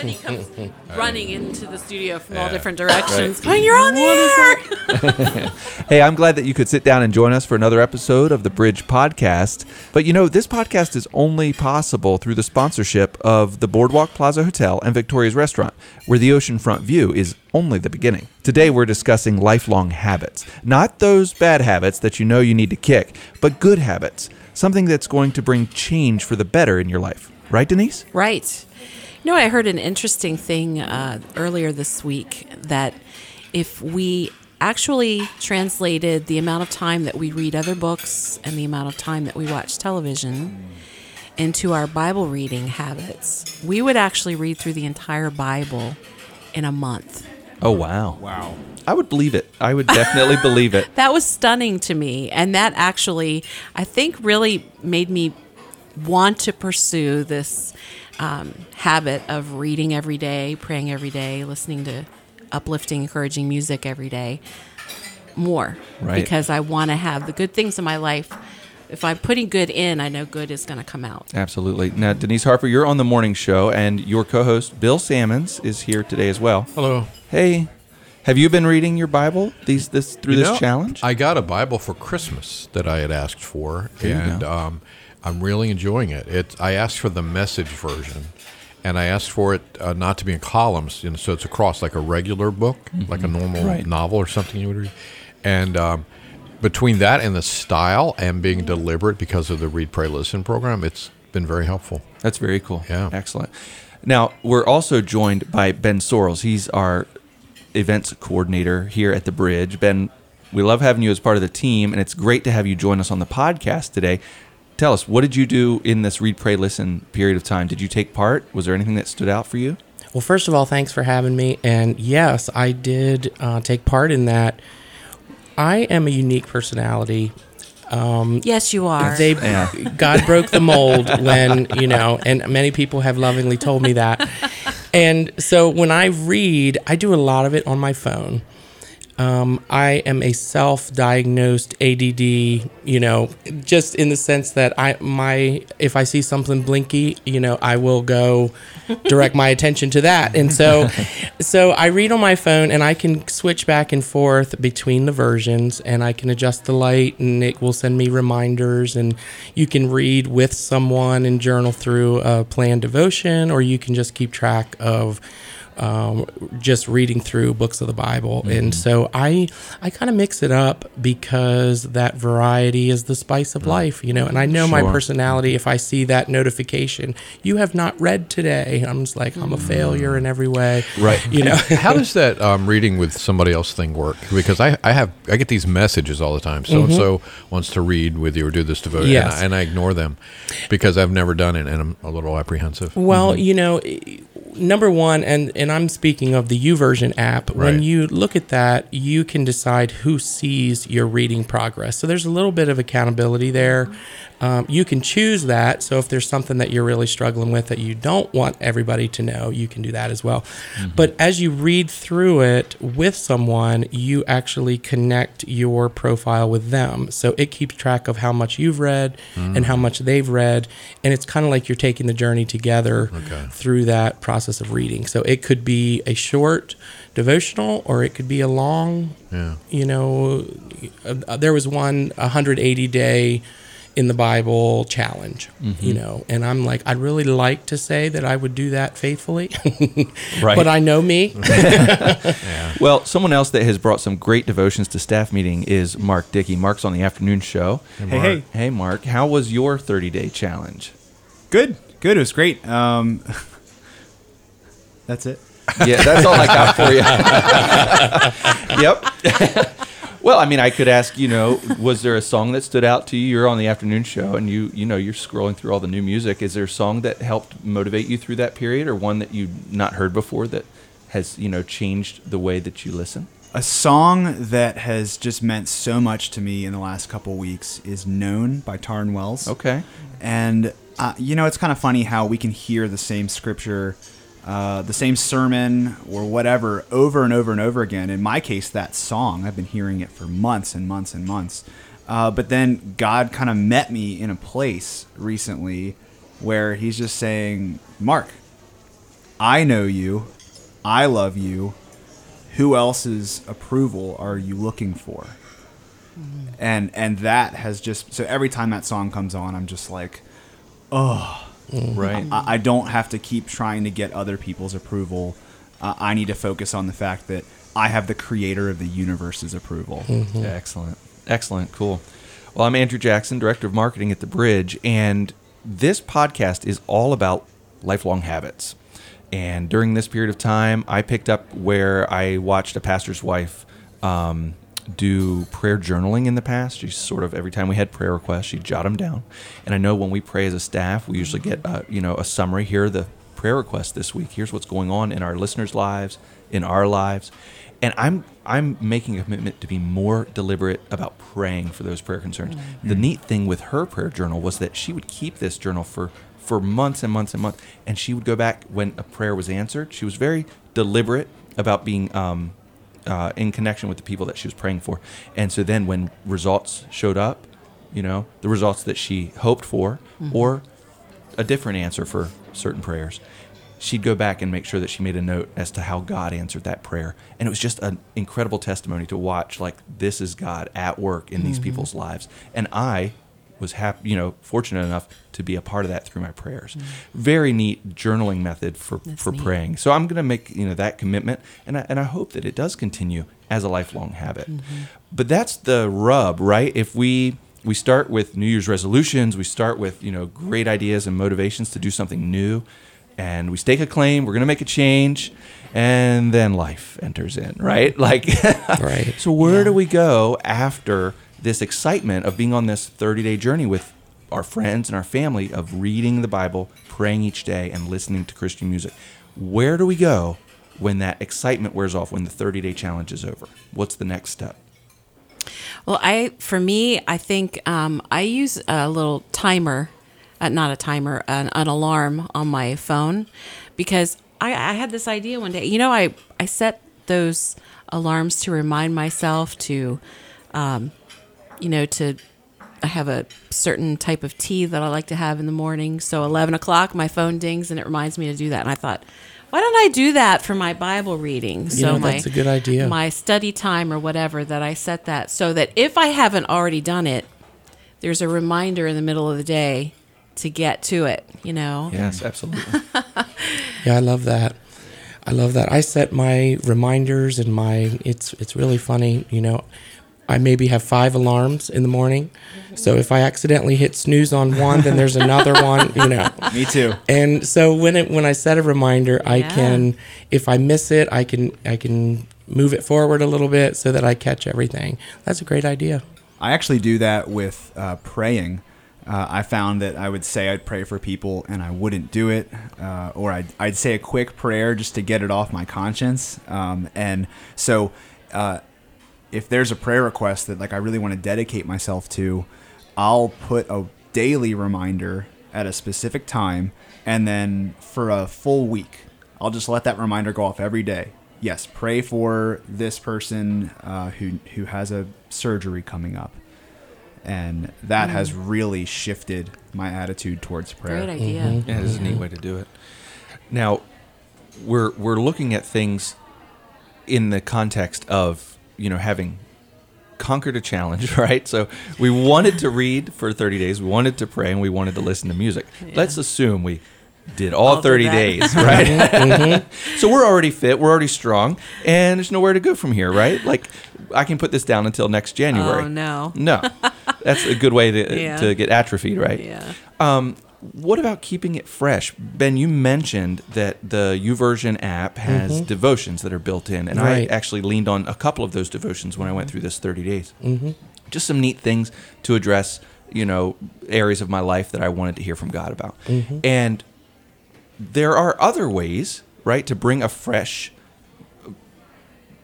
Stephanie comes running into the studio from all different directions. Right. Going, you're on the air. Hey, I'm glad that you could sit down and join us for another episode of the Bridge Podcast. But you know, this podcast is only possible through the sponsorship of the Boardwalk Plaza Hotel and Victoria's Restaurant, where the oceanfront view is only the beginning. Today, we're discussing lifelong habits. Not those bad habits that you know you need to kick, but good habits. Something that's going to bring change for the better in your life. Right, Denise? Right. You know, I heard an interesting thing uh, earlier this week that if we actually translated the amount of time that we read other books and the amount of time that we watch television into our Bible reading habits, we would actually read through the entire Bible in a month. Oh, wow. Wow. I would believe it. I would definitely believe it. That was stunning to me. And that actually, I think, really made me want to pursue this um, habit of reading every day, praying every day, listening to uplifting, encouraging music every day more. Right. Because I want to have the good things in my life. If I'm putting good in, I know good is going to come out. Absolutely. Now, Denise Harper, you're on the morning show, and your co-host Bill Sammons is here today as well. Hello. Hey, have you been reading your Bible these this through You this know, challenge? I got a Bible for Christmas that I had asked for, There you and um, I'm really enjoying it. It I asked for the message version, and I asked for it uh, not to be in columns, you know, so it's across like a regular book, like a normal Mm-hmm. Right. novel or something you would read. And um, between that and the style and being deliberate because of the Read, Pray, Listen program, it's been very helpful. That's very cool. Yeah. Excellent. Now, we're also joined by Ben Sorrells. He's our events coordinator here at the Bridge. Ben, we love having you as part of the team, and it's great to have you join us on the podcast today. Tell us, what did you do in this read, pray, listen period of time? Did you take part? Was there anything that stood out for you? Well, first of all, thanks for having me. And yes, I did uh, take part in that. I am a unique personality. Yes, you are. They Yeah. God broke the mold when you know, and many people have lovingly told me that. And so when I read, I do a lot of it on my phone. Um, I am a self-diagnosed ADD, you know, just in the sense that I my if I see something blinky, you know, I will go direct my attention to that. And so so I read on my phone and I can switch back and forth between the versions and I can adjust the light and it will send me reminders and you can read with someone and journal through a planned devotion or you can just keep track of um, just reading through books of the Bible, and so I I kind of mix it up because that variety is the spice of life, you know. And I know my personality. If I see that notification, you have not read today, I'm just like I'm a failure in every way, Right. You know. How does that um, reading with somebody else thing work? Because I, I have I get these messages all the time. So and so wants to read with you or do this devotion, Mm-hmm. Yes. and, I, and I ignore them because I've never done it and I'm a little apprehensive. Well, you know, number one, and and I'm speaking of the YouVersion app. When you look at that, you can decide who sees your reading progress. So there's a little bit of accountability there. Um, you can choose that. So if there's something that you're really struggling with that you don't want everybody to know, you can do that as well. But as you read through it with someone, you actually connect your profile with them. So it keeps track of how much you've read and how much they've read. And it's kind of like you're taking the journey together Okay. through that process of reading. So it could be a short devotional or it could be a long, Yeah. you know, uh, there was one 180 day in the Bible challenge, you know, and I'm like, I'd really like to say that I would do that faithfully, Right. but I know me. Well, someone else that has brought some great devotions to staff meeting is Mark Dickey. Mark's on the afternoon show. Hey, hey. Hey, Mark, how was your 30 day challenge? Good. Good. It was great. Um, that's it. Yeah, that's all I got for you. yep. Well, I mean, I could ask, you know, was there a song that stood out to you? You're on the afternoon show and you, you know, you're scrolling through all the new music. Is there a song that helped motivate you through that period or one that you've not heard before that has, you know, changed the way that you listen? A song that has just meant so much to me in the last couple weeks is "Known" by Tauren Wells. Okay. And uh, you know, it's kind of funny how we can hear the same scripture, uh, the same sermon or whatever over and over and over again. In my case, that song, I've been hearing it for months and months and months. Uh, but then God kind of met me in a place recently where He's just saying, Mark, I know you, I love you. Who else's approval are you looking for? And and that has just so every time that song comes on, I'm just like, Right. I, I don't have to keep trying to get other people's approval. Uh, I need to focus on the fact that I have the creator of the universe's approval. Yeah, excellent. Excellent. Cool. Well, I'm Andrew Jackson, Director of Marketing at The Bridge, and this podcast is all about lifelong habits. And during this period of time, I picked up where I watched a pastor's wife um, do prayer journaling in the past. She sort of every time we had prayer requests, she'd jot them down. And I know when we pray as a staff, we usually get uh, you know a summary. Here are the prayer requests this week. Here's what's going on in our listeners' lives, in our lives. And I'm I'm making a commitment to be more deliberate about praying for those prayer concerns. The neat thing with her prayer journal was that she would keep this journal for for months and months and months, and she would go back when a prayer was answered. She was very deliberate about being um, uh, in connection with the people that she was praying for, and so then when results showed up, you know, the results that she hoped for, or a different answer for certain prayers, she'd go back and make sure that she made a note as to how God answered that prayer. And it was just an incredible testimony to watch like this is God at work in these people's lives. And I was happy, you know, fortunate enough to be a part of that through my prayers. Mm. Very neat journaling method for That's for neat. praying. So I'm going to make, you know, that commitment and I, and I hope that it does continue as a lifelong habit. Mm-hmm. But that's the rub, right? If we we start with New Year's resolutions, we start with, you know, great ideas and motivations to do something new and we stake a claim, we're going to make a change, and then life enters in, right? Like, Right. so where do we go after this excitement of being on this 30 day journey with our friends and our family of reading the Bible, praying each day, and listening to Christian music? Where do we go when that excitement wears off, when the 30 day challenge is over? What's the next step? Well, I for me, I think um, I use a little timer, uh, not a timer, an, an alarm on my phone, because I, I had this idea one day. You know, I I set those alarms to remind myself to, um, you know, to. I have a certain type of tea that I like to have in the morning. So eleven o'clock, my phone dings and it reminds me to do that. And I thought, why don't I do that for my Bible reading? You so know, my that's a good idea. my study time or whatever that I set that so that if I haven't already done it, there's a reminder in the middle of the day to get to it, you know? Yes, absolutely. Yeah, I love that. I love that. I set my reminders and my it's it's really funny, you know. I maybe have five alarms in the morning. So if I accidentally hit snooze on one, then there's another one, you know. Me too. And so when it when I set a reminder, I can if I miss it, I can I can move it forward a little bit so that I catch everything. That's a great idea. I actually do that with uh, praying. Uh, I found that I would say I'd pray for people and I wouldn't do it, uh, or I'd, I'd say a quick prayer just to get it off my conscience. Um, and so, uh, if there's a prayer request that like I really want to dedicate myself to, I'll put a daily reminder at a specific time, and then for a full week, I'll just let that reminder go off every day. Yes, pray for this person uh, who who has a surgery coming up, and that has really shifted my attitude towards prayer. Great idea. Yeah, this is a neat way to do it. Now, we're we're looking at things in the context of you know having conquered a challenge, right? So we wanted to read for 30 days, we wanted to pray, and we wanted to listen to music. Let's assume we did all, All 30 that. days, right? so we're already fit, we're already strong, and there's nowhere to go from here, right? Like I can put this down until next January. Oh, no. No, that's a good way to Yeah. to get atrophied, right? Yeah. Um, what about keeping it fresh? Ben, you mentioned that the YouVersion app has devotions that are built in, and Right. I actually leaned on a couple of those devotions when I went through this 30 days. Mm-hmm. Just some neat things to address, you know, areas of my life that I wanted to hear from God about. And there are other ways, right, to bring a fresh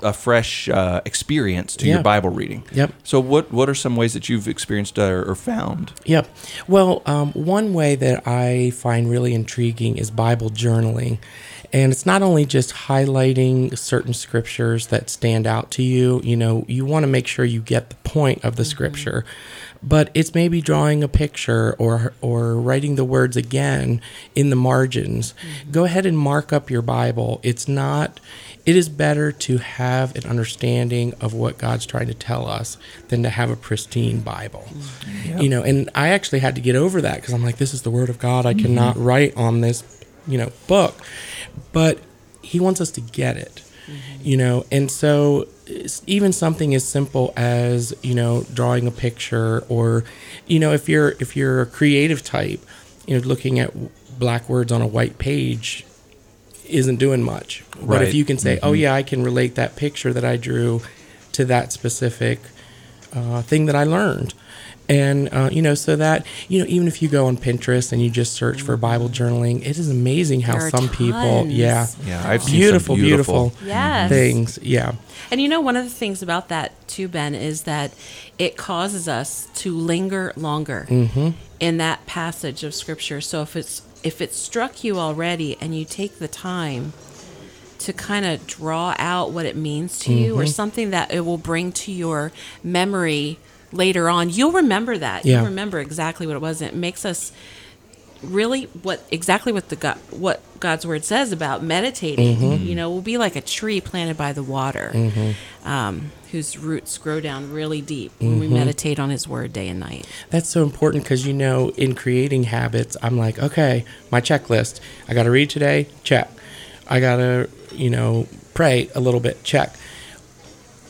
a fresh uh, experience to your Bible reading. Yep. So what what are some ways that you've experienced or, or found? Yep. Well, um, one way that I find really intriguing is Bible journaling. And it's not only just highlighting certain scriptures that stand out to you, you know, you want to make sure you get the point of the scripture. But it's maybe drawing a picture or or writing the words again in the margins. Mm-hmm. Go ahead and mark up your Bible. It's not it is better to have an understanding of what God's trying to tell us than to have a pristine Bible. Mm-hmm. You know, and I actually had to get over that because I'm like, this is the Word of God. I mm-hmm. cannot write on this, you know, book. But He wants us to get it, you know, and so even something as simple as you know drawing a picture or you know if you're if you're a creative type you know looking at black words on a white page isn't doing much. But if you can say, "Oh yeah, I can relate that picture that I drew to that specific uh, thing that I learned," and uh, you know, so that you know, even if you go on Pinterest and you just search for Bible journaling, it is amazing how There are some people, yeah, Yeah, I've seen some beautiful, beautiful- beautiful, Yes. things, yeah. And you know, one of the things about that too, Ben, is that it causes us to linger longer in that passage of scripture. So if it's if it struck you already and you take the time to kind of draw out what it means to you or something that it will bring to your memory later on, you'll remember that. Yeah. You'll remember exactly what it was. And it makes us really what exactly what the God, what God's word says about meditating. Mm-hmm. You know, we'll be like a tree planted by the water, mm-hmm. um, whose roots grow down really deep when we mm-hmm. meditate on His word day and night. That's so important because you know, in creating habits, I'm like, okay, my checklist. I got to read today. Check. I got to, you know, pray a little bit. Check.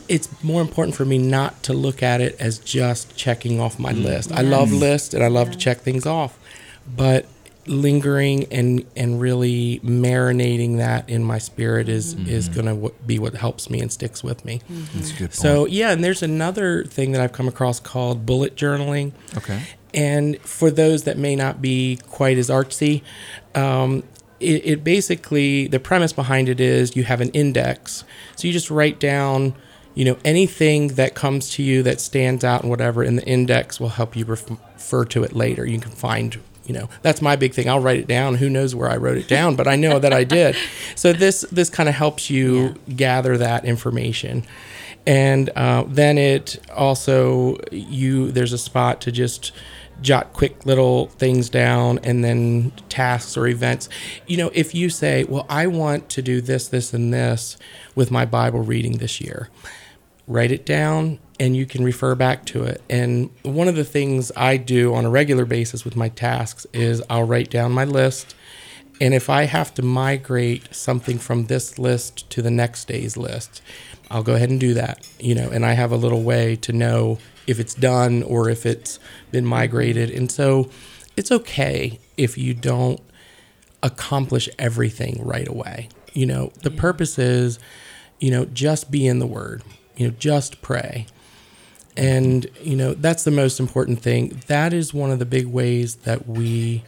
It's more important for me not to look at it as just checking off my mm. list. I love lists and I love to check things off, but lingering and and really marinating that in my spirit is mm-hmm. is going to w- be what helps me and sticks with me. Mm-hmm. That's a good point. So yeah, and there's another thing that I've come across called bullet journaling. okay. And for those that may not be quite as artsy, um, it, it basically the premise behind it is you have an index, so you just write down, you know, anything that comes to you that stands out and whatever, in the index will help you refer to it later. You can find. You know, that's my big thing. I'll write it down. Who knows where I wrote it down, but I know that I did. So this this kind of helps you gather that information and uh, then it also you there's a spot to just jot quick little things down and then tasks or events you know if you say well i want to do this this and this with my bible reading this year write it down and you can refer back to it and one of the things i do on a regular basis with my tasks is i'll write down my list and if I have to migrate something from this list to the next day's list, I'll go ahead and do that. You know, and I have a little way to know if it's done or if it's been migrated. And so it's okay if you don't accomplish everything right away. You know, the purpose is, you know, just be in the word. You know, just pray. And, you know, that's the most important thing. That is one of the big ways that we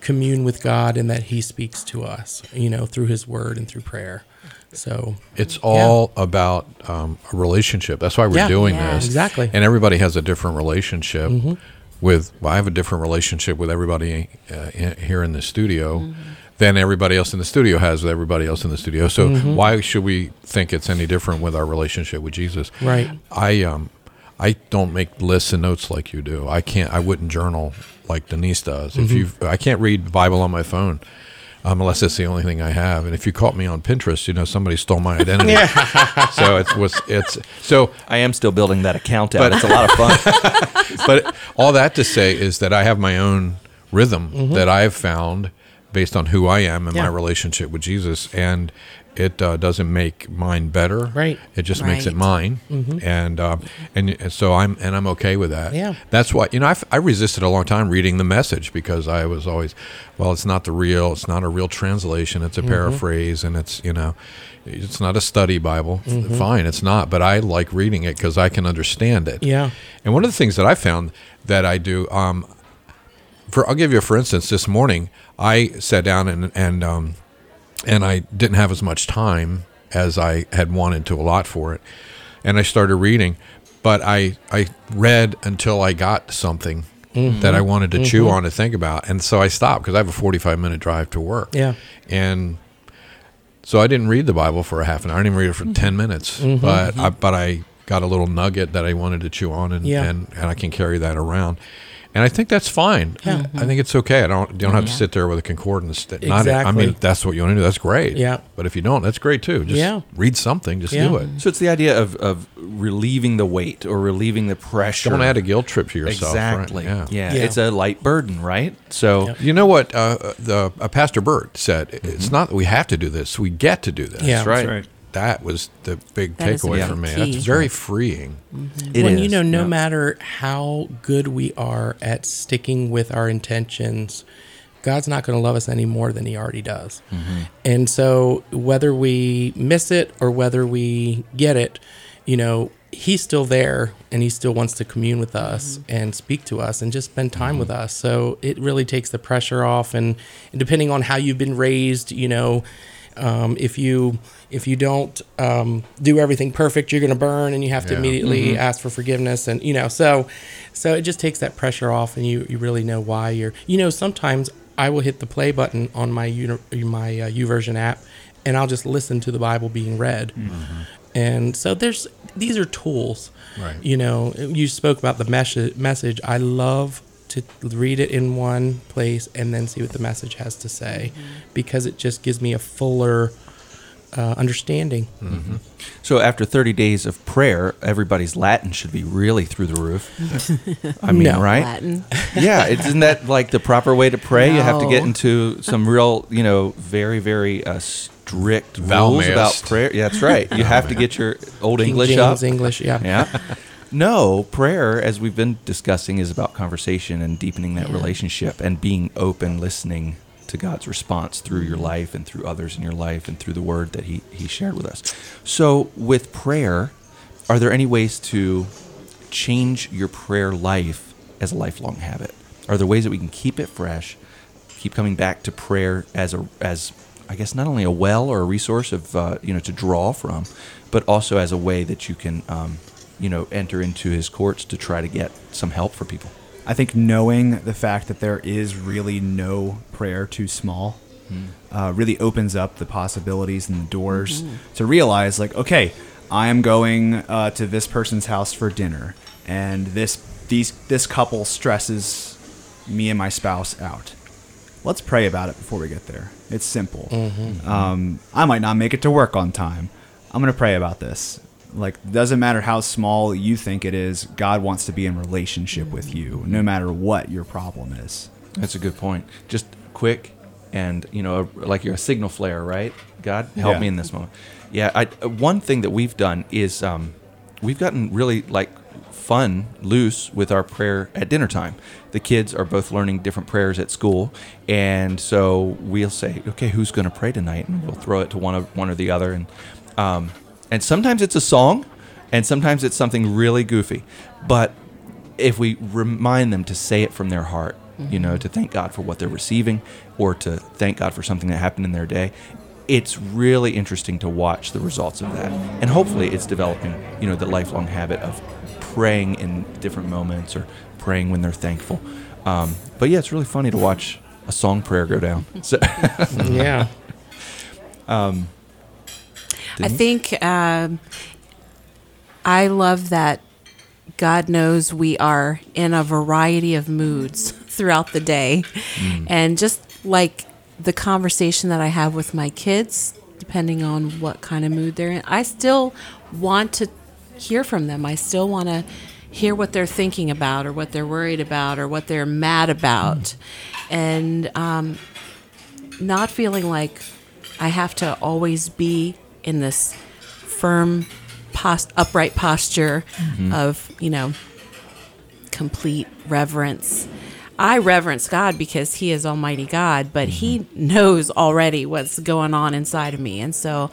commune with God and that He speaks to us, you know, through His Word and through prayer. So, It's all about um, a relationship. That's why we're Yeah. doing Yeah. this. Exactly. And everybody has a different relationship Mm-hmm. with. Well, I have a different relationship with everybody uh, in, here in the studio than everybody else in the studio has with everybody else in the studio. So Mm-hmm. why should we think it's any different with our relationship with Jesus? Right. I um, I don't make lists and notes like you do. I can't. I wouldn't journal like Denise does. If you, I can't read the Bible on my phone. Um, unless that's the only thing I have, and if you caught me on Pinterest, you know somebody stole my identity. yeah. so it was it's so I am still building that account out. But- it's a lot of fun. but all that to say is that I have my own rhythm that I've found based on who I am and my Mm-hmm. Relationship with Jesus, and it uh, doesn't make mine better. Right. It just makes it mine, and um, and and so I'm and I'm okay with that. Yeah. That's why you know I, f- I resisted a long time reading the message because I was always, well, it's not the real, it's not a real translation, it's a paraphrase, and it's you know. It's not a study Bible. Fine, it's not, but I like reading it because I can understand it. Yeah. And one of the things that I found that I do, um, for I'll give you a for instance. This morning, I sat down and and um, and I didn't have as much time as I had wanted to allot for it, and I started reading, but I I read until I got something mm-hmm. that I wanted to chew mm-hmm. on to think about, and so I stopped because I have a forty five minute drive to work. Yeah. and so I didn't read the Bible for a half an hour. I didn't read it for mm-hmm. ten minutes, but I, but I got a little nugget that I wanted to chew on, and Yeah. and, and I can carry that around. And I think that's fine. Yeah. I think it's okay. I don't you don't have to sit there with a concordance. That not, I mean, if that's what you want to do. That's great. Yeah. But if you don't, that's great too. Just Yeah. read something. Just Yeah. do it. So it's the idea of, of relieving the weight or relieving the pressure. Don't add a guilt trip to yourself. right? Exactly. Yeah. Yeah. Yeah. It's a light burden, right? So Yep. You know what uh, the uh, Pastor Burt said? It's not that we have to do this; we get to do this. Yeah. that's right. That's right. That was the big That is a takeaway for me. key. That's very freeing. Mm-hmm. It when you know, no yeah. matter how good we are at sticking with our intentions, God's not going to love us any more than He already does. Mm-hmm. And so, whether we miss it or whether we get it, you know, He's still there and He still wants to commune with us mm-hmm. and speak to us and just spend time with mm-hmm. us. So, it really takes the pressure off. And, and depending on how you've been raised, you know, um, if you if you don't um, do everything perfect, you're going to burn, and you have to Yeah. immediately ask for forgiveness, and you know, so so it just takes that pressure off, and you you really know why you're. You know, sometimes I will hit the play button on my uni- my uh, YouVersion app, and I'll just listen to the Bible being read, and so there's these are tools. Right. You know, you spoke about the mes- message. I love to read it in one place and then see what the message has to say because it just gives me a fuller uh, understanding. So after 30 days of prayer, everybody's Latin should be really through the roof. I mean, No. right? Latin. Yeah, isn't that like the proper way to pray? You have to get into some real, you know, very, very uh, strict rules Valmist. about prayer. Yeah, that's right. You have to get your old King English James up. English, yeah. Yeah. No, prayer, as we've been discussing, is about conversation and deepening that Yeah. relationship and being open, listening to God's response through your life and through others in your life and through the word that He, he shared with us. So, with prayer, are there any ways to change your prayer life as a lifelong habit? Are there ways that we can keep it fresh, keep coming back to prayer as a as I guess not only a well or a resource of uh, you know to draw from, but also as a way that you can um, you know enter into His courts to try to get some help for people. I think knowing the fact that there is really no prayer too small uh, really opens up the possibilities and the doors to realize, like, okay, I am going uh, to this person's house for dinner, and this these this couple stresses me and my spouse out. Let's pray about it before we get there. It's simple. Um, I might not make it to work on time. I'm gonna pray about this. Like, doesn't matter how small you think it is. God wants to be in relationship with you, no matter what your problem is. That's a good point. Just quick and you know like you're a signal flare, right? God help Yeah. me in this moment. Yeah, I, one thing that we've done is um, we've gotten really like fun, loose with our prayer at dinner time. The kids are both learning different prayers at school, and so we'll say, "Okay, who's going to pray tonight?" And we'll throw it to one of one or the other, and um, and sometimes it's a song, and sometimes it's something really goofy, but if we remind them to say it from their heart, you know, to thank God for what they're receiving or to thank God for something that happened in their day, it's really interesting to watch the results of that. And hopefully it's developing, you know, the lifelong habit of praying in different moments or praying when they're thankful. Um, but yeah, it's really funny to watch a song prayer go down. So, yeah. I think um, I love that God knows we are in a variety of moods throughout the day. And just like the conversation that I have with my kids, depending on what kind of mood they're in, I still want to hear from them. I still want to hear what they're thinking about or what they're worried about or what they're mad about. And um, not feeling like I have to always be in this firm, pos- upright posture mm-hmm. of, you know, complete reverence. I reverence God because He is Almighty God, but He mm-hmm. knows already what's going on inside of me. And so,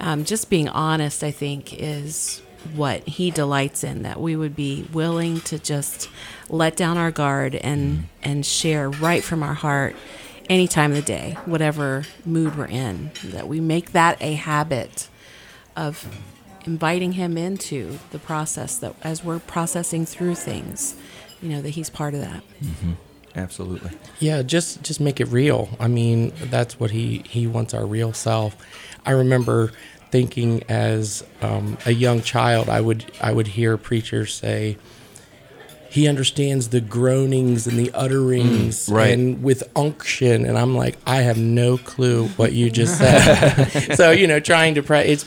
um, just being honest, I think, is what He delights in. That we would be willing to just let down our guard and mm-hmm. and share right from our heart any time of the day, whatever mood we're in. That we make that a habit of inviting him into the process that as we're processing through things you know that he's part of that absolutely. Yeah, just just make it real. I mean, that's what he he wants our real self. I remember thinking as um, a young child, I would I would hear preachers say, "He understands the groanings and the utterings, Mm, right. and with unction." And I'm like, I have no clue what you just said. so you know, trying to pray, it's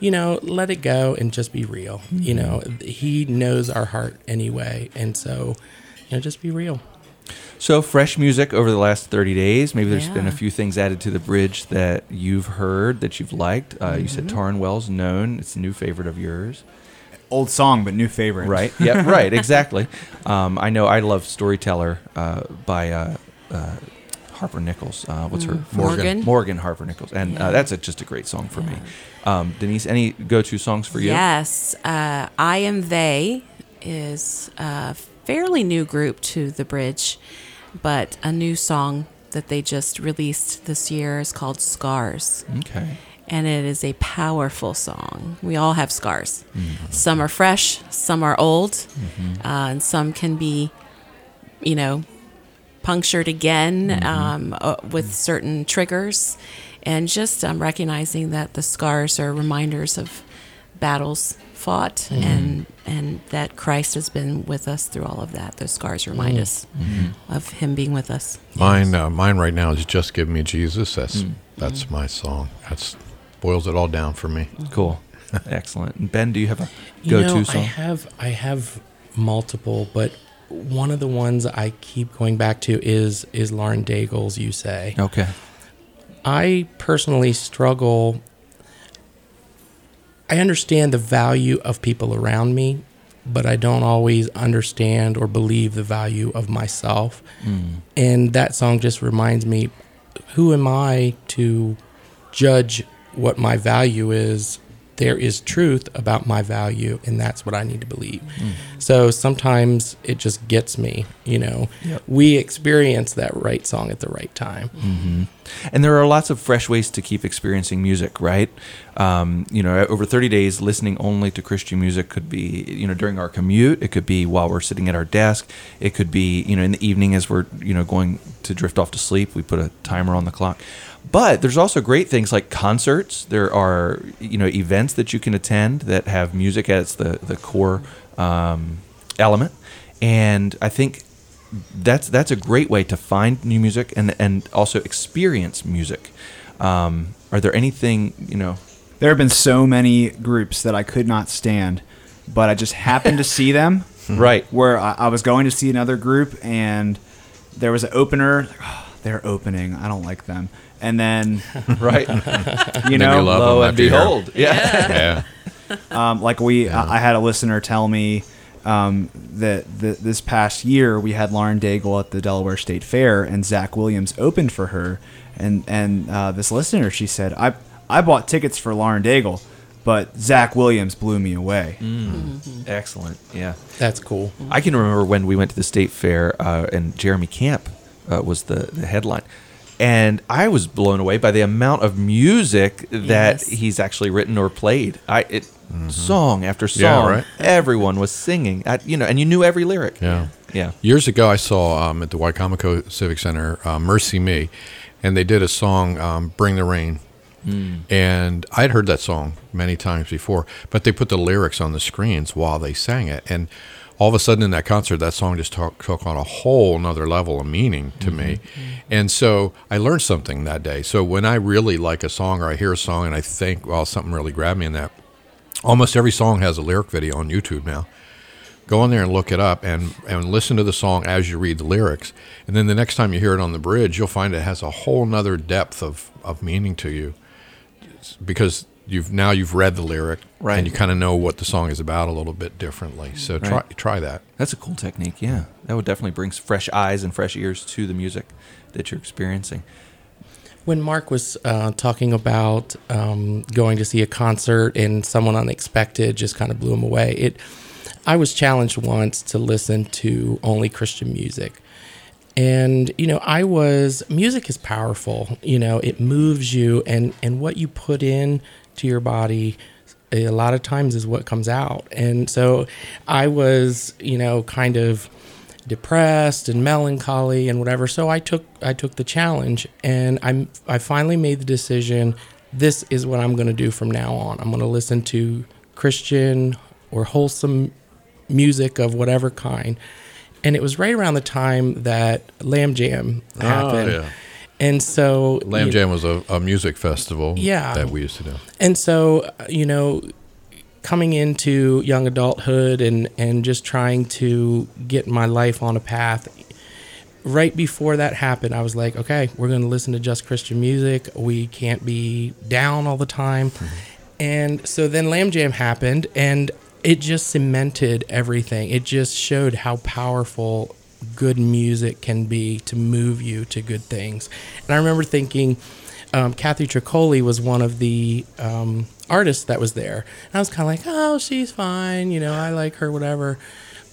you know, let it go and just be real. You know, He knows our heart anyway, and so you know, just be real. So fresh music over the last 30 days. Maybe there's been a few things added to the bridge that you've heard that you've liked. Uh, You said Tauren Wells Known. It's a new favorite of yours. Old song, but new favorite. Right. Yeah. Right. Exactly. Um, I know. I love Storyteller uh, by uh, uh, Harper Nichols. Uh, what's her Morgan. Morgan Harper Nichols, and uh, Yeah. that's a, just a great song for me. Um, Denise, any go-to songs for you? Yes, uh, I am they is a fairly new group to the bridge, but a new song that they just released this year is called Scars. Okay. And it is a powerful song. We all have scars. Some are fresh, some are old, uh, and some can be, you know, punctured again um, uh, with certain triggers. And just um, recognizing that the scars are reminders of battles fought and and that Christ has been with us through all of that. Those scars remind us of Him being with us. Mine, uh, mine right now is "Just Give Me Jesus." That's Mm. that's my song. That's boils it all down for me. Cool. Excellent. Ben, do you have a go-to know, song? I have I have multiple, but one of the ones I keep going back to is is Lauren Daigle's "You Say." okay. I personally struggle. I understand the value of people around me, but I don't always understand or believe the value of myself. Hmm. And that song just reminds me who am I to judge what my value is? There is truth about my value, and that's what I need to believe. Mm. So sometimes it just gets me, you know. Yep. We experience that right song at the right time. Mm-hmm. And there are lots of fresh ways to keep experiencing music, right? Um, you know, over 30 days, listening only to Christian music could be, you know, during our commute. It could be while we're sitting at our desk. It could be, you know, in the evening as we're, you know, going to drift off to sleep. We put a timer on the clock. But there's also great things like concerts. There are, you know, events that you can attend that have music as the the core um, element. And I think that's that's a great way to find new music and and also experience music. Um, are there anything you know? There have been so many groups that I could not stand, but I just happened to see them. Right. Where I, I was going to see another group, and there was an opener. like, "Oh, they're opening. I don't like them. And then, Right. you know, Lo and behold. Yeah. Yeah. um, like we, I, I had a listener tell me um, that th- this past year we had Lauren Daigle at the Delaware State Fair, and Zach Williams opened for her. And and uh, this listener, she said, I I bought tickets for Lauren Daigle, but Zach Williams blew me away. Excellent. Yeah. That's cool. I can remember when we went to the state fair uh, and Jeremy Camp uh, was the, the headline. And I was blown away by the amount of music that Yes. he's actually written or played. I it song after song, Yeah, right. everyone was singing. I, you know, and you knew every lyric. Yeah. Yeah. Years ago, I saw um, at the Wicomico Civic Center uh, "MercyMe," and they did a song um, "Bring the Rain." Mm. And I'd heard that song many times before, but they put the lyrics on the screens while they sang it, and all of a sudden in that concert, that song just took, took on a whole nother level of meaning to me. Mm-hmm. Mm-hmm. And so I learned something that day. So when I really like a song or I hear a song and I think, well, something really grabbed me in that, almost every song has a lyric video on YouTube now go in there and look it up and, and listen to the song as you read the lyrics. And then the next time you hear it on the bridge, you'll find it has a whole nother depth of, of meaning to you It's because you've now you've read the lyric Right. and you kind of know what the song is about a little bit differently. So try Right. try that. That's a cool technique. Yeah, that would definitely bring fresh eyes and fresh ears to the music that you're experiencing. When Mark was uh, talking about um, going to see a concert and someone unexpected just kind of blew him away, it I was challenged once to listen to only Christian music. And you know, I was music is powerful. You know, it moves you and and what you put in to your body eh, a lot of times is what comes out. And so I was, you know, kind of depressed and melancholy and whatever. So I took I took the challenge and I I finally made the decision this is what I'm going to do from now on. I'm going to listen to Christian or wholesome music of whatever kind. And it was right around the time that Lamb Jam oh, happened. Oh, yeah. And so Lamb you- Jam was a, a music festival Yeah. that we used to do. and so, you know, coming into young adulthood and, and just trying to get my life on a path, right before that happened, I was like, okay, we're going to listen to just Christian music. We can't be down all the time. Mm-hmm. And so then Lamb Jam happened, and it just cemented everything. It just showed how powerful good music can be to move you to good things. And I remember thinking, um, Cathy Troccoli was one of the um, artists that was there. And I was kind of like, oh, she's fine. You know, I like her, whatever.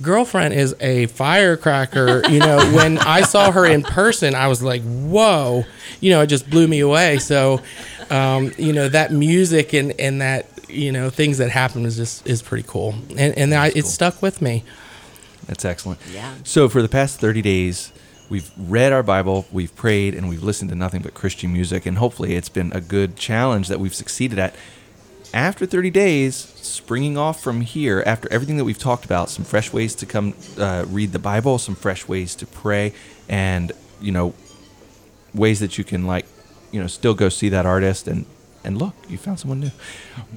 Girlfriend is a firecracker. You know, when I saw her in person, I was like, whoa. You know, it just blew me away. So, um, you know, that music and, and that, you know, things that happened is just is pretty cool. And, and I, it stuck with me. That's excellent. Yeah. So for the past 30 days, we've read our Bible, we've prayed, and we've listened to nothing but Christian music. And hopefully, it's been a good challenge that we've succeeded at. After 30 days, springing off from here, after everything that we've talked about, some fresh ways to come uh, read the Bible, some fresh ways to pray, and you know, ways that you can like, you know, still go see that artist and and look, you found someone new.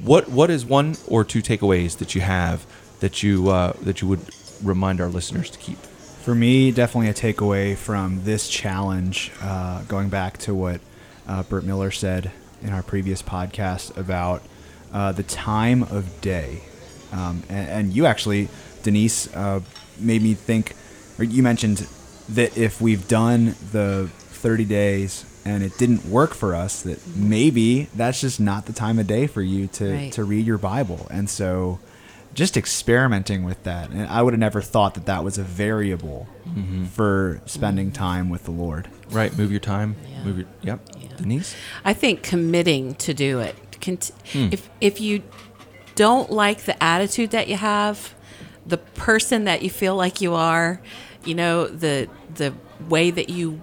What what is one or two takeaways that you have that you uh, that you would remind our listeners to keep? For me, definitely a takeaway from this challenge, uh, going back to what uh, Bert Miller said in our previous podcast about uh, the time of day. Um, and, and you actually, Denise, uh, made me think, or you mentioned that if we've done the 30 days and it didn't work for us, that mm-hmm. maybe that's just not the time of day for you to, Right. to read your Bible. And so just experimenting with that. And I would have never thought that that was a variable mm-hmm. for spending mm-hmm. time with the Lord. Right, move your time. Yeah. Move your yep. Yeah. Denise. I think committing to do it. Cont- Hmm. If if you don't like the attitude that you have, the person that you feel like you are, you know, the the way that you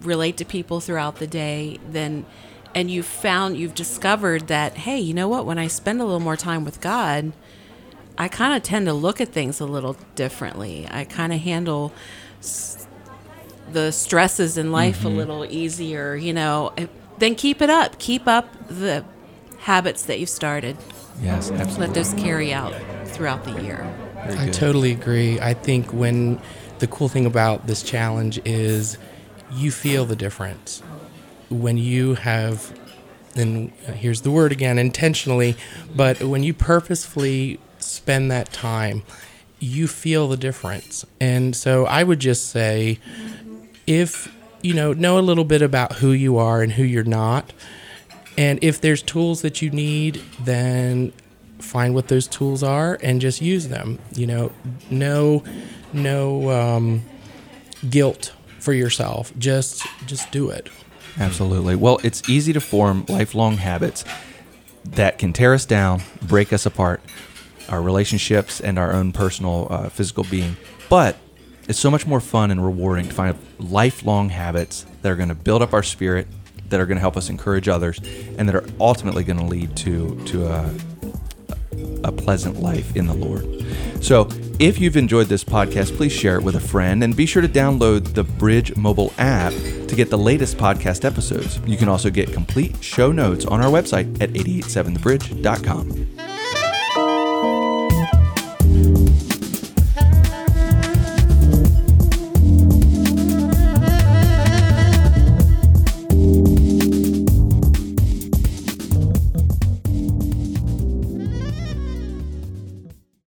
relate to people throughout the day, then and you've found you've discovered that hey, you know what, when I spend a little more time with God, I kind of tend to look at things a little differently. I kind of handle s- the stresses in life a mm-hmm. little easier, you know. Then keep it up. Keep up the habits that you've started. Yes, absolutely. Let those carry out throughout the year. I totally agree. I think when the cool thing about this challenge is you feel the difference when you have and here's the word again intentionally but when you purposefully spend that time you feel the difference and so i would just say if you know know a little bit about who you are and who you're not and if there's tools that you need, then find what those tools are and just use them. You know, no, no um, guilt for yourself. Just, just do it. Absolutely. Well, it's easy to form lifelong habits that can tear us down, break us apart, our relationships, and our own personal uh, physical being. But it's so much more fun and rewarding to find lifelong habits that are going to build up our spirit, that are going to help us encourage others, and that are ultimately going to lead to to a, a pleasant life in the Lord. So, if you've enjoyed this podcast, please share it with a friend and be sure to download the Bridge mobile app to get the latest podcast episodes. You can also get complete show notes on our website at 887thebridge.com.